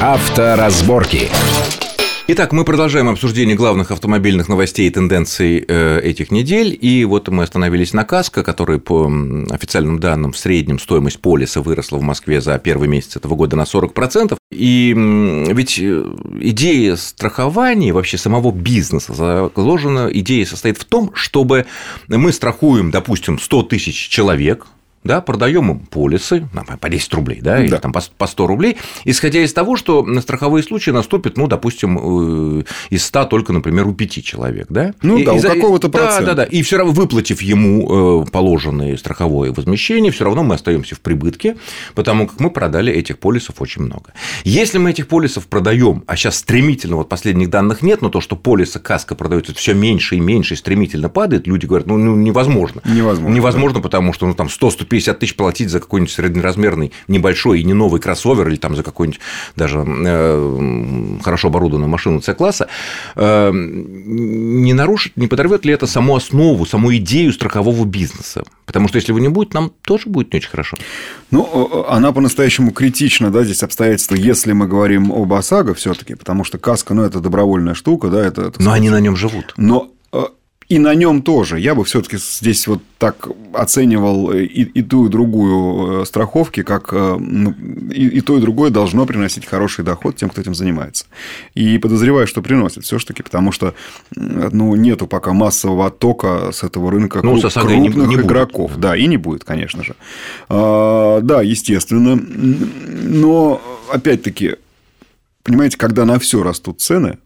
Авторазборки. Итак, мы продолжаем обсуждение главных автомобильных новостей и тенденций э, этих недель. И вот мы остановились на КАСКО, который, по официальным данным, в среднем стоимость полиса выросла в Москве за первый месяц этого года на 40%. И ведь э, идея страхования, вообще самого бизнеса заложена, идея состоит в том, чтобы мы страхуем, допустим, 100 тысяч человек, да, продаем им полисы по 10 рублей, да, или да. там по 100 рублей, исходя из того, что на страховые случаи наступит, ну, допустим, э, из 100 только, например, у 5 человек, да? Ну, и, да, и у какого-то процента. Да, да, да, и все равно выплатив ему э, положенное страховое возмещение, все равно мы остаемся в прибытке, потому как мы продали этих полисов очень много. Если мы этих полисов продаем, а сейчас стремительно, вот последних данных нет, но то, что полисы каска продаются все меньше и меньше, и стремительно падает, люди говорят, ну, ну невозможно. Невозможно. Невозможно, да. потому что ну, там 100-150 50 тысяч платить за какой-нибудь среднеразмерный небольшой и не новый кроссовер или там за какую-нибудь даже э, хорошо оборудованную машину С-класса, э, не нарушит, не подорвет ли это саму основу, саму идею страхового бизнеса? Потому что если его не будет, нам тоже будет не очень хорошо. Ну, она по-настоящему критична, да, здесь обстоятельства, если мы говорим об ОСАГО все-таки, потому что каска, ну, это добровольная штука, да, это... Но они на нем живут. Но и на нем тоже. Я бы все-таки здесь вот так оценивал и, и ту, и другую э, страховки, как э, ну, и, и то, и другое должно приносить хороший доход тем, кто этим занимается. И подозреваю, что приносит все-таки, потому что ну, нету пока массового оттока с этого рынка ну, круп, крупных не, не игроков. Будет. Да, и не будет, конечно же. А, да, естественно. Но, опять-таки, понимаете, когда на все растут цены,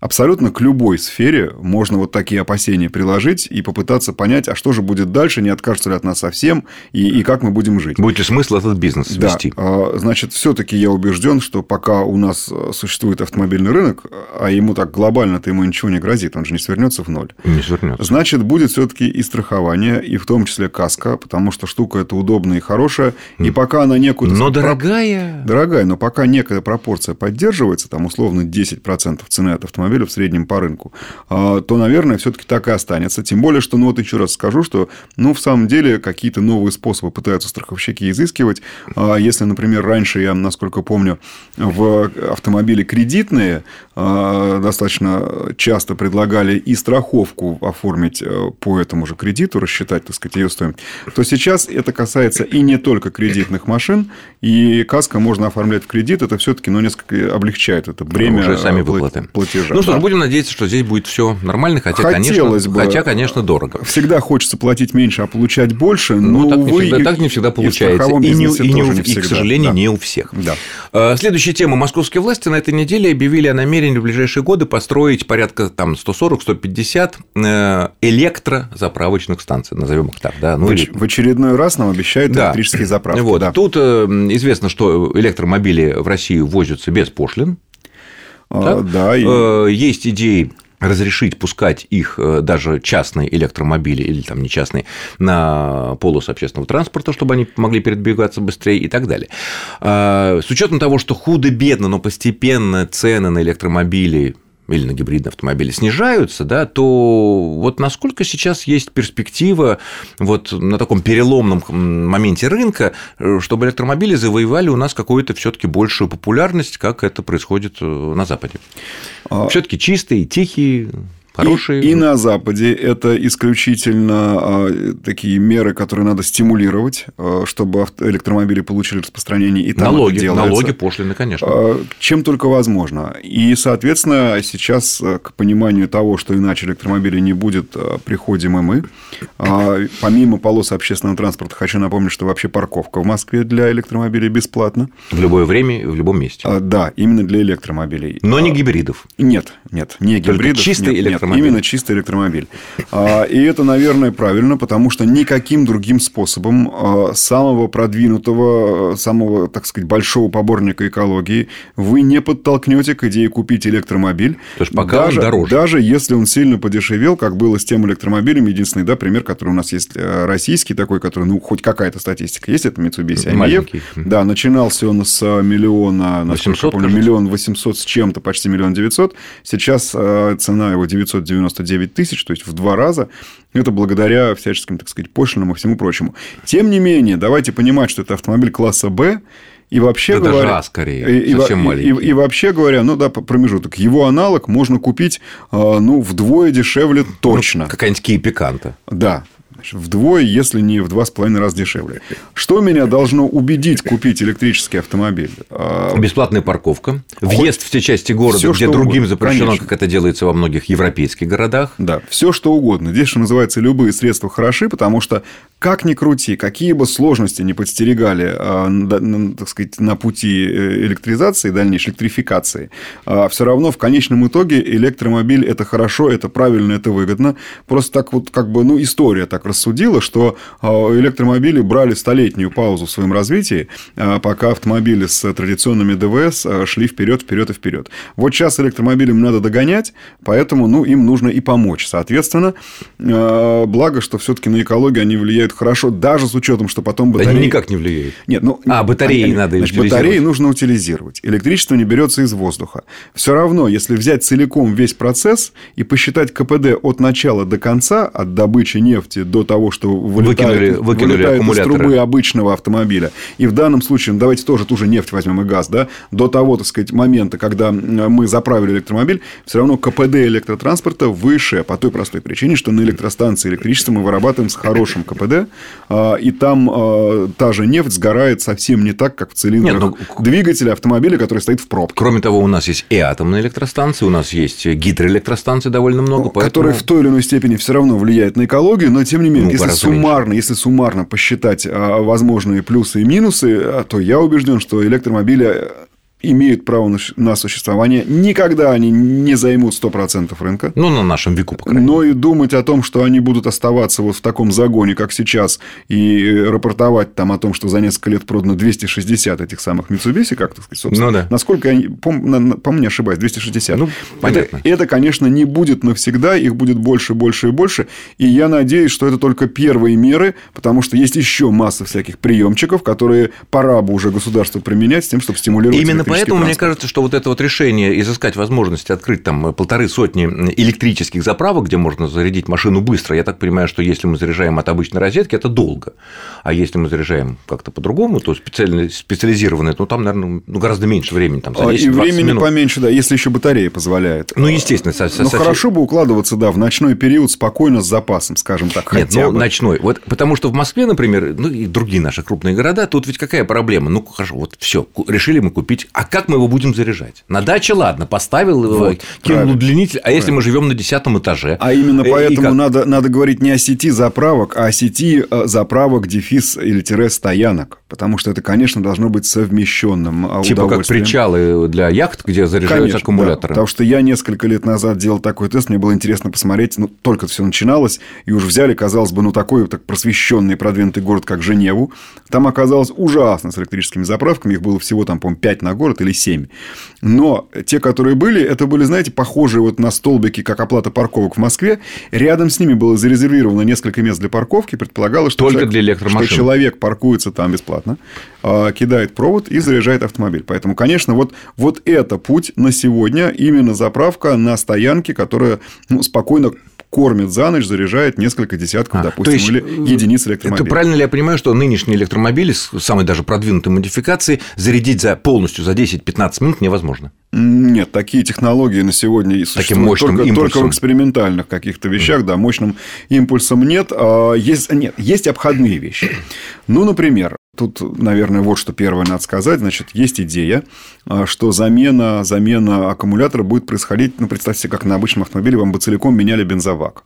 абсолютно к любой сфере можно вот такие опасения приложить и попытаться понять, а что же будет дальше, не откажутся ли от нас совсем, и, и как мы будем жить. Будет ли смысл этот бизнес да. вести? А, значит, все-таки я убежден, что пока у нас существует автомобильный рынок, а ему так глобально-то ему ничего не грозит, он же не свернется в ноль. Не свернется. Значит, будет все-таки и страхование, и в том числе каска, потому что штука эта удобная и хорошая, и пока она некуда... Но дорогая. Дорогая, но пока некая пропорция поддерживается, там условно 10% цены от автомобиля, автомобиля в среднем по рынку, а, то, наверное, все-таки так и останется. Тем более, что, ну вот еще раз скажу, что, ну, в самом деле, какие-то новые способы пытаются страховщики изыскивать. А, если, например, раньше, я, насколько помню, в автомобиле кредитные достаточно часто предлагали и страховку оформить э, по этому же кредиту, рассчитать, так сказать, ее стоимость, то сейчас это касается и не только кредитных машин, и каска можно оформлять в кредит, это все-таки ну, несколько облегчает это бремя Уже сами выплаты. платежа. Ну что ж, будем надеяться, что здесь будет все нормально, хотя, Хотелось конечно, бы. хотя, конечно, дорого. Всегда хочется платить меньше, а получать больше, но, ну, так, не всегда, так не всегда получается. И, и, не, и, не, не и к сожалению, да. не у всех. Да. Следующая тема. Московские власти на этой неделе объявили о намерении в ближайшие годы построить порядка там 140-150 э, электрозаправочных станций, назовем их так. Да? Ну, в, или... в очередной раз нам обещают да. электрические заправки. Вот. Да. Тут э, известно, что электромобили в Россию возятся без пошлин. А, так? Да. И... Э, есть идеи разрешить пускать их э, даже частные электромобили или там не частные на полос общественного транспорта, чтобы они могли передвигаться быстрее и так далее. А, с учетом того, что худо-бедно, но постепенно цены на электромобили или на гибридные автомобили снижаются, да, то вот насколько сейчас есть перспектива вот на таком переломном моменте рынка, э, чтобы электромобили завоевали у нас какую-то все-таки большую популярность, как это происходит э, на Западе? А... Все-таки чистые, тихие, Хорошие. И, и на Западе это исключительно а, такие меры, которые надо стимулировать, а, чтобы электромобили получили распространение. И там налоги, это налоги, пошлины, конечно. А, чем только возможно. И, соответственно, сейчас к пониманию того, что иначе электромобилей не будет, приходим и мы. Помимо полос общественного транспорта, хочу напомнить, что вообще парковка в Москве для электромобилей бесплатна. В любое время и в любом месте. Да, именно для электромобилей. Но не гибридов. Нет, нет, не гибридов. Чистый электромобиль электромобиль. Именно чистый электромобиль. А, и это, наверное, правильно, потому что никаким другим способом а, самого продвинутого, самого, так сказать, большого поборника экологии вы не подтолкнете к идее купить электромобиль. То есть пока даже, он дороже. Даже если он сильно подешевел, как было с тем электромобилем. Единственный да, пример, который у нас есть э, российский такой, который, ну, хоть какая-то статистика есть, это Mitsubishi AMF. Да, начинался он с миллиона, 800, помню, миллион восемьсот с чем-то, почти миллион девятьсот. Сейчас э, цена его 900 999 тысяч, то есть в два раза. Это благодаря всяческим, так сказать, пошлинам и всему прочему. Тем не менее, давайте понимать, что это автомобиль класса «Б», И вообще да говоря, даже а скорее, и, совсем и, маленький. И, и, вообще говоря, ну да, промежуток. Его аналог можно купить, ну вдвое дешевле Ну, точно. Какая-нибудь киепиканта. Да, Значит, вдвое, если не в два с половиной раза дешевле. Что меня должно убедить купить электрический автомобиль? А, Бесплатная парковка, въезд в те части города, Всё, где другим угодно. запрещено, Конечно. как это делается во многих европейских городах. Да, все что угодно. Здесь, что называется, любые средства хороши, потому что как ни крути, какие бы сложности не подстерегали, а, так сказать, на пути э, электризации, дальнейшей электрификации, все равно в конечном итоге электромобиль – это хорошо, это правильно, это выгодно. Просто так вот, как бы, ну, история так рассудила, что а, электромобили брали столетнюю паузу в своем развитии, а, пока автомобили с традиционными ДВС а, шли вперед, вперед и вперед. Вот сейчас электромобилям надо догонять, поэтому ну, им нужно и помочь. Соответственно, благо, что все-таки на экологию они влияют хорошо, даже с учетом, что потом батареи... они никак не влияют. Нет, ну, А, батареи надо значит, батареи нужно утилизировать. Электричество не берется из воздуха. Все равно, если взять целиком весь процесс и посчитать КПД от начала до конца, от добычи нефти до того, что вылетает, Выкинули- выкинули вылетает из трубы обычного автомобиля. И в данном случае, ну, давайте тоже ту же нефть возьмем и газ, да, до того, так сказать, момента, когда мы заправили электромобиль, все равно КПД электротранспорта выше по той простой причине, что на электростанции электричество мы вырабатываем с хорошим КПД, а, и там а, та же нефть сгорает совсем не так, как в цилиндрах Нет, ну, двигателя автомобиля, который стоит в пробке. Кроме того, у нас есть и атомные электростанции, у нас есть гидроэлектростанции довольно много, поэтому... которые в той или иной степени все равно влияют на экологию, но тем не менее, Ну, если меньше. суммарно, если суммарно посчитать а, возможные плюсы и минусы, а, то я убежден, что электромобили имеют право на, существование. Никогда они не займут 100% рынка. Ну, на нашем веку, по крайней мере. Но и думать о том, что они будут оставаться вот в таком загоне, как сейчас, и э, рапортовать там о том, что за несколько лет продано 260 этих самых Mitsubishi, как так сказать, собственно. Ну да. Насколько я, не- пом- на- на- по-моему, не ошибаюсь, 260. Ну, Это- понятно. Это, конечно, не будет навсегда, их будет больше, больше и больше. И я надеюсь, что это только первые меры, потому что есть еще масса всяких приемчиков, которые пора бы уже государству применять с тем, чтобы стимулировать Именно поэтому, мне транспорт. кажется, что вот это вот решение изыскать возможность открыть там полторы сотни электрических заправок, где можно зарядить машину быстро, я так понимаю, что если мы заряжаем от обычной розетки, это долго. А если мы заряжаем как-то по-другому, то специально, специализированные, ну, там, наверное, ну, гораздо меньше времени, там, за А, 10-20 И времени минут. поменьше, да, если еще батарея позволяет. Ну, естественно, со- со- Ну, со- хорошо бы укладываться, да, в ночной период спокойно с запасом, скажем так, Нет, хотя ну, бы. ночной. Вот, потому что в Москве, например, ну и другие наши крупные города, тут ведь какая проблема? Ну, хорошо, вот все, решили мы купить. Как мы его будем заряжать? На даче, ладно, поставил его, Вот, кинул правильно, удлинитель, а если мы живем на десятом этаже? А именно Э, поэтому надо, надо говорить не о сети заправок, а о сети э, заправок, дефис или тире стоянок. Потому что это, конечно, должно быть совмещенным а, Типа как причалы для яхт, где заряжаются Конечно, аккумуляторы. да. потому что я несколько лет назад делал такой тест, мне было интересно посмотреть, ну, только все начиналось, и уже взяли, казалось бы, ну, такой так просвещенный и продвинутый город, как Женеву. Там оказалось ужасно с электрическими заправками, их было всего там, по-моему, 5 на город или 7. Но те, которые были, это были, знаете, похожие вот на столбики, как оплата парковок в Москве. Рядом с ними было зарезервировано несколько мест для парковки, предполагалось, что, Только человек, для электромашин. что человек паркуется там бесплатно, а, кидает провод и заряжает автомобиль. Поэтому, конечно, вот, вот это путь на сегодня, именно заправка на стоянке, которая ну, спокойно кормит за ночь, заряжает несколько десятков, А, допустим, есть, или единиц Это электромобилей. правильно ли я понимаю, что нынешние электромобили с самой даже продвинутой модификацией зарядить за полностью за 10-15 минут невозможно? Нет, такие технологии на сегодня и существуют только, только импульсом. в экспериментальных каких-то вещах, да, мощным импульсом нет. А есть, нет, есть обходные вещи. Ну, например, тут, наверное, вот что первое надо сказать. Значит, есть идея, а, что замена, замена аккумулятора будет происходить, ну, представьте как на обычном автомобиле вам бы целиком меняли бензобак.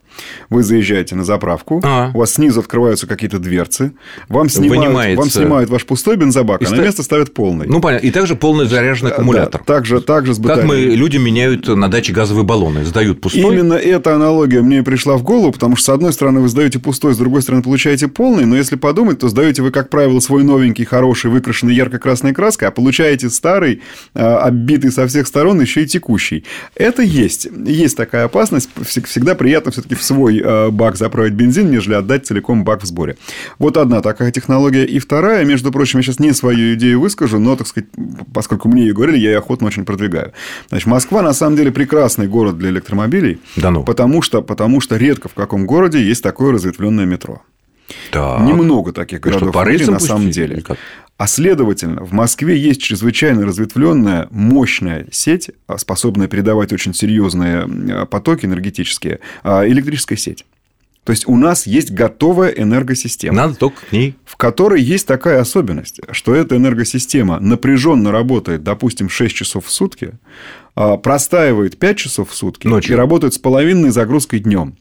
Вы заезжаете на заправку, А. у вас снизу открываются какие-то дверцы, вам снимают, Вынимается- вам снимают ваш пустой бензобак, И а на ста- место ставят полный. Ну, понятно. И также полный заряженный аккумулятор. Да, также, также с Как мы, батареей. люди меняют на даче газовые баллоны, сдают пустой. Именно эта аналогия мне пришла в голову, потому что, с одной стороны, вы сдаете пустой, с другой стороны, получаете полный, но если подумать, то сдаете вы, как правило, свой новенький, хороший, выкрашенный ярко-красной краской, а получаете старый, а, оббитый со всех сторон, еще и текущий. Это есть. Есть такая опасность. Вс- Всегда приятно все-таки в свой а, бак заправить бензин, нежели отдать целиком бак в сборе. Вот одна такая технология. И вторая, между прочим, я сейчас не свою идею выскажу, но, так сказать, поскольку мне ее говорили, я ее охотно очень продвигаю. Значит, Москва, на самом деле, прекрасный город для электромобилей. Да ну. Потому что, потому что редко в каком городе есть такое разветвленное метро. Так. Немного таких что, городов по в мире на самом деле. или как? А следовательно, в Москве есть чрезвычайно разветвленная, мощная сеть, а, способная передавать очень серьезные а, потоки энергетические, а, электрическая сеть. То есть у нас есть готовая энергосистема. Надо только к ней. В которой есть такая особенность, что эта энергосистема напряженно работает, допустим, 6 часов в сутки, простаивает 5 часов в сутки Ночью. и работает с половинной загрузкой днем.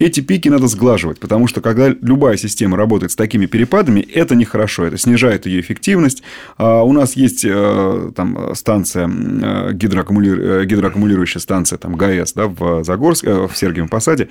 Эти пики надо сглаживать, потому что когда любая система работает с такими перепадами, это нехорошо, это снижает ее эффективность. А у нас есть э, там станция, э, гидроаккумули... Э, гидроаккумулирующая станция там, ГАЭС да, в Загорске, в Сергиевом Посаде,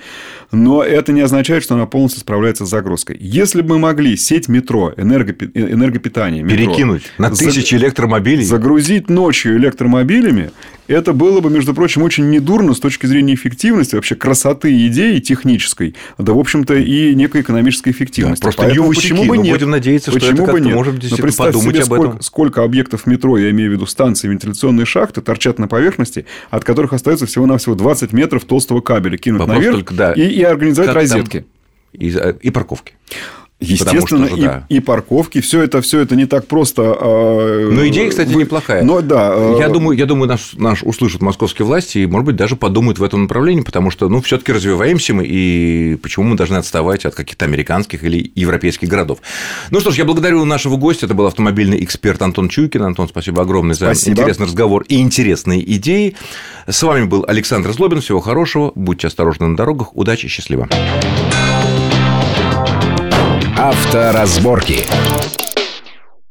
но это не означает, что она полностью справляется с загрузкой. Если бы мы могли сеть метро, энергопи... энергопитание метро, перекинуть на тысячи электромобилей, загрузить ночью электромобилями, это было бы, между прочим, очень недурно с точки зрения эффективности, вообще красоты идеи технической, да, в общем-то, и некой экономической эффективности. Да, просто Поэтому почему бы нет? будем надеяться, почему что это бы нет? можем действительно подумать себе, об этом. Сколько, сколько объектов метро, я имею в виду станции, вентиляционные шахты, торчат на поверхности, от которых остается всего-навсего 20 метров толстого кабеля кинуть Вопрос наверх только, да, и, и организовать розетки. Там... И, и парковки. Естественно, что, и, да. и парковки, все это, все это не так просто. Э, Но идея, кстати, вы... неплохая. Но да. Э... Я думаю, я думаю, наш, наш услышат московские власти и, может быть, даже подумают в этом направлении, потому что, ну, все-таки развиваемся мы, и почему мы должны отставать от каких-то американских или европейских городов. Ну что ж, я благодарю нашего гостя. Это был автомобильный эксперт Антон Чуйкин. Антон, спасибо огромное за спасибо. интересный разговор и интересные идеи. С вами был Александр Злобин. Всего хорошего. Будьте осторожны на дорогах. Удачи, счастливо. Авторазборки.